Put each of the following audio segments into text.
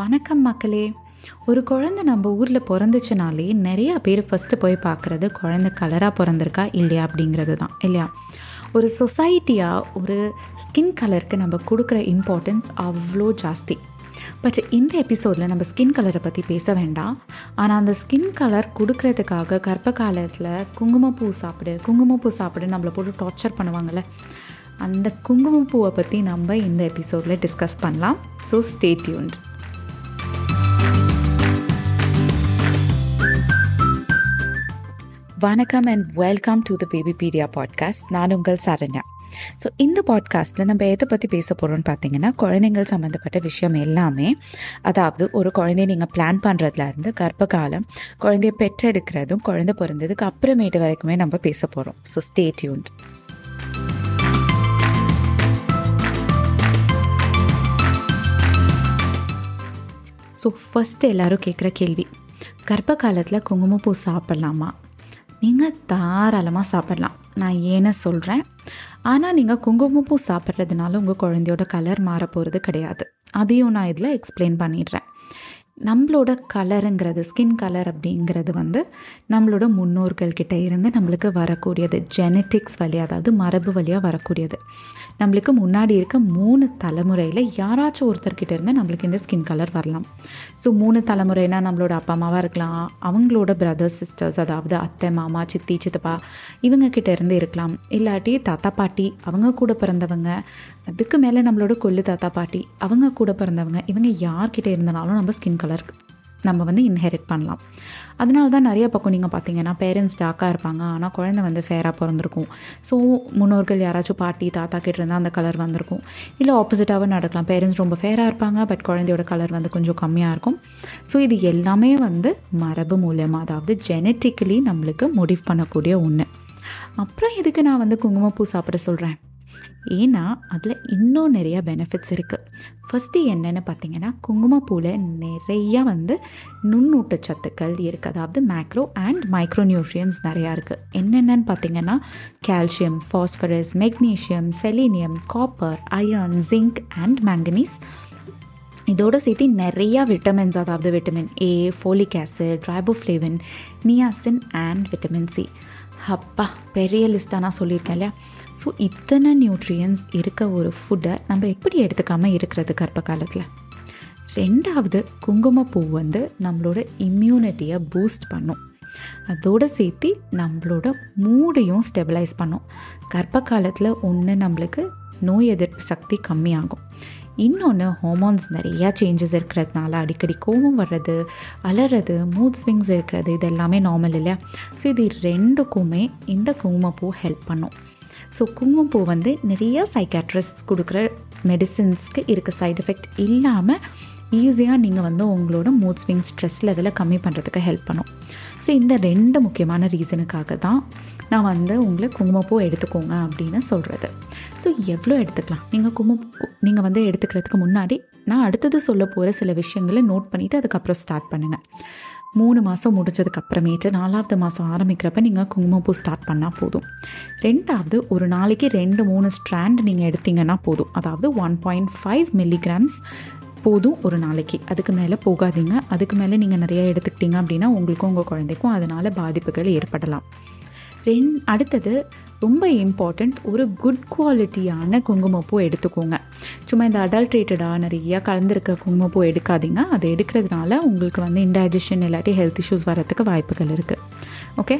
வணக்கம் மக்களே. ஒரு குழந்தை நம்ம ஊரில் பிறந்துச்சுனாலே நிறையா பேர் ஃபஸ்ட்டு போய் பார்க்குறது குழந்தை கலராக பிறந்திருக்கா இல்லையா அப்படிங்கிறது தான் இல்லையா? ஒரு சொசைட்டியாக ஒரு ஸ்கின் கலருக்கு நம்ம கொடுக்குற இம்பார்ட்டன்ஸ் அவ்வளோ ஜாஸ்தி. பட் இந்த எபிசோடில் நம்ம ஸ்கின் கலரை பற்றி பேச வேண்டாம். ஆனால் அந்த ஸ்கின் கலர் கொடுக்கறதுக்காக கர்ப்ப காலத்தில் குங்குமப்பூ சாப்பிடு குங்குமப்பூ சாப்பிடு நம்மளை போட்டு டார்ச்சர் பண்ணுவாங்கள்ல அந்த குங்குமப்பூவை பற்றி நம்ம இந்த எபிசோடில் டிஸ்கஸ் பண்ணலாம். ஸோ ஸ்டே டியூன்ட் வணக்கம் and welcome to the Babypedia podcast நான் உங்கள் சரண்யா. ஸோ இந்த பாட்காஸ்ட்டில் நம்ம எதை பற்றி பேச போகிறோம்னு பார்த்தீங்கன்னா குழந்தைங்கள் சம்மந்தப்பட்ட விஷயம் எல்லாமே அதாவது ஒரு குழந்தைய நீங்கள் பிளான் பண்ணுறதுல இருந்து கர்ப்ப காலம் குழந்தைய பெற்றெடுக்கிறதும் குழந்தை பிறந்ததுக்கு அப்புறமேட்டு வரைக்குமே நம்ம பேச போகிறோம் so stay tuned so first எல்லோரும் கேட்குற கேள்வி கர்ப்ப காலத்தில் குங்குமப்பூ சாப்பிட்லாமா? நீங்கள் தாராளமாக சாப்பிட்லாம். நான் ஏன்னு சொல்கிறேன் ஆனால் நீங்கள் குங்குமப்பூ சாப்பிட்றதுனால உங்கள் குழந்தையோட கலர் மாற போகிறது கிடையாது. அதையும் நான் இதில் எக்ஸ்பிளைன் பண்ணிடுறேன். நம்மளோட கலருங்கிறது ஸ்கின் கலர் அப்படிங்கிறது வந்து நம்மளோட முன்னோர்கள் கிட்டே இருந்து நம்மளுக்கு வரக்கூடியது. ஜெனட்டிக்ஸ் வழியாக அதாவது மரபு வழியாக வரக்கூடியது. நம்மளுக்கு முன்னாடி இருக்க மூணு தலைமுறையில் யாராச்சும் ஒருத்தர்கிட்ட இருந்து நம்மளுக்கு இந்த ஸ்கின் கலர் வரலாம். ஸோ மூணு தலைமுறைனா நம்மளோட அப்பா அம்மாவாக இருக்கலாம் அவங்களோட பிரதர்ஸ் சிஸ்டர்ஸ் அதாவது அத்தை மாமா சித்தி சித்தப்பா இவங்க கிட்ட இருந்து இருக்கலாம். இல்லாட்டி தாத்தா பாட்டி அவங்க கூட பிறந்தவங்க அதுக்கு மேலே நம்மளோட கொல்லு தாத்தா பாட்டி அவங்க கூட பிறந்தவங்க இவங்க யார்கிட்ட இருந்தனாலும் நம்ம ஸ்கின் கலர் நம்ம வந்து இன்ஹெரிட் பண்ணலாம். அதனால தான் நிறைய பக்கம் நீங்கள் பார்த்தீங்கன்னா பேரண்ட்ஸ் டாக்காக இருப்பாங்க. ஆனால் குழந்தை வந்து ஃபேராக பிறந்திருக்கும். ஸோ முன்னோர்கள் யாராச்சும் பாட்டி தாத்தா கிட்ட இருந்தால் அந்த கலர் வந்திருக்கும். இல்லை ஆப்போசிட்டாகவே நடக்கலாம். பேரண்ட்ஸ் ரொம்ப ஃபேராக இருப்பாங்க பட் குழந்தையோட கலர் வந்து கொஞ்சம் கம்மியாக இருக்கும். ஸோ இது எல்லாமே வந்து மரபு மூலயமா அதாவது ஜெனட்டிக்கலி நம்மளுக்கு முடிவு பண்ணக்கூடிய ஒன்று அப்புறம் இதுக்கு நான் வந்து குங்குமப்பூ சாப்பிட சொல்கிறேன் ஏன்னா அதில் இன்னும் நிறைய பெனிஃபிட்ஸ் இருக்குது ஃபஸ்ட்டு என்னென்னு பார்த்தீங்கன்னா குங்குமப்பூவில் நிறையா வந்து நுண்ணூட்டச்சத்துக்கள் இருக்குது அதாவது மேக்ரோ அண்ட் மைக்ரோ நியூட்ரியன்ஸ் நிறையா இருக்குது என்னென்னு பார்த்தீங்கன்னா calcium phosphorus magnesium selenium copper iron zinc and manganese இதோடு சேர்த்து நிறையா விட்டமின்ஸ் அதாவது vitamin A folic acid riboflavin niacin and vitamin C அப்பா பெரிய லிஸ்ட்டாக நான் சொல்லியிருக்கேன் இல்லையா? ஸோ இத்தனை நியூட்ரியன்ஸ் இருக்க ஒரு ஃபுட்டை நம்ம எப்படி எடுத்துக்காமல் இருக்கிறது கர்ப்ப காலத்தில் ரெண்டாவது குங்குமப்பூ வந்து நம்மளோட இம்யூனிட்டியை பூஸ்ட் பண்ணும். அதோடு சேர்த்து நம்மளோட மூடையும் ஸ்டெபிலைஸ் பண்ணும். கர்ப்ப காலத்தில் ஒன்று நம்மளுக்கு நோய் எதிர்ப்பு சக்தி கம்மியாகும். இன்னொன்று ஹார்மோன்ஸ் நிறையா சேஞ்சஸ் இருக்கிறதுனால அடிக்கடி கோவம் வர்றது அலறது மூட் ஸ்விங்ஸ் இருக்கிறது இது எல்லாமே நார்மல் இல்லையா ஸோ இது ரெண்டுக்குமே இந்த குங்குமப்பூ ஹெல்ப் பண்ணும். ஸோ குங்குமப்பூ வந்து நிறைய சைக்காட்ரிஸ்ட் கொடுக்குற மெடிசின்ஸ்க்கு இருக்க சைட் எஃபெக்ட் இல்லாமல் ஈஸியாக நீங்கள் வந்து உங்களோட மூட் ஸ்விங் ஸ்ட்ரெஸ் லெவலை கம்மி பண்ணுறதுக்கு ஹெல்ப் பண்ணும். ஸோ இந்த ரெண்டு முக்கியமான ரீசனுக்காக தான் நான் வந்து உங்களை குங்குமப்பூ எடுத்துக்கோங்க அப்படின்னு சொல்கிறது ஸோ எவ்வளோ எடுத்துக்கலாம்? நீங்கள் குங்குமப்பூ நீங்கள் வந்து எடுத்துக்கிறதுக்கு முன்னாடி நான் அடுத்தது சொல்ல போகிற சில விஷயங்களை நோட் பண்ணிவிட்டு அதுக்கப்புறம் ஸ்டார்ட் பண்ணுங்கள் மூணு மாதம் முடிஞ்சதுக்கு அப்புறமேட்டு நாலாவது மாதம் ஆரம்பிக்கிறப்ப நீங்கள் குங்குமப்பூ ஸ்டார்ட் பண்ணால் போதும். ரெண்டாவது ஒரு நாளைக்கு ரெண்டு மூணு ஸ்ட்ராண்ட் நீங்கள் எடுத்தீங்கன்னா போதும். அதாவது ஒன் பாயிண்ட் ஃபைவ் மில்லிகிராம்ஸ் போதும் ஒரு நாளைக்கு. அதுக்கு மேலே போகாதீங்க. அதுக்கு மேலே நீங்கள் நிறைய எடுத்துக்கிட்டீங்க அப்படின்னா உங்களுக்கும் உங்கள் குழந்தைக்கும் அதனால் பாதிப்புகள் ஏற்படலாம். ரெண் அடுத்தது ரொம்ப இம்பார்ட்டண்ட் ஒரு குட் குவாலிட்டியான குங்குமப்பூ எடுத்துக்கோங்க. சும்மா இந்த அடல்ட்ரேட்டடாக நிறையா கலந்துருக்க குங்குமப்பூ எடுக்காதீங்க. அதை எடுக்கிறதுனால உங்களுக்கு வந்து இன்டைஜஷன் இல்லாட்டி ஹெல்த் இஷ்யூஸ் வரத்துக்கு வாய்ப்புகள் இருக்குது ஓகே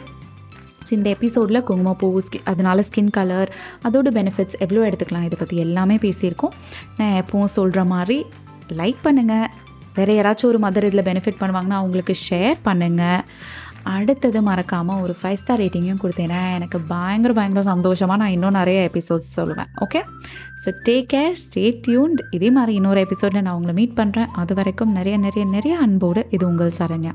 ஸோ இந்த எபிசோடில் குங்குமப்பூ ஸ்கி அதனால் ஸ்கின் கலர் அதோட பெனிஃபிட்ஸ் எவ்வளோ எடுத்துக்கலாம் இதை பற்றி எல்லாமே பேசியிருக்கோம். நான் எப்போவும் சொல்கிற மாதிரி லைக் பண்ணுங்கள் வேறு யாராச்சும் ஒரு மதர் இதில் பெனிஃபிட் பண்ணுவாங்கன்னா அவங்களுக்கு ஷேர் பண்ணுங்கள் அடுத்தது மறக்காமல் ஒரு ஃபைவ் ஸ்டார் ரேட்டிங்கும் கொடுத்தேன்னா எனக்கு பயங்கர பயங்கர சந்தோஷமாக நான் இன்னும் நிறைய எபிசோட்ஸ் சொல்லுவேன். Okay so take care stay tuned இதே மாதிரி இன்னொரு எபிசோடில் நான் உங்களை மீட் பண்ணுறேன் அது வரைக்கும் நிறைய நிறைய நிறைய அன்போடு இது உங்கள் சரண்யா.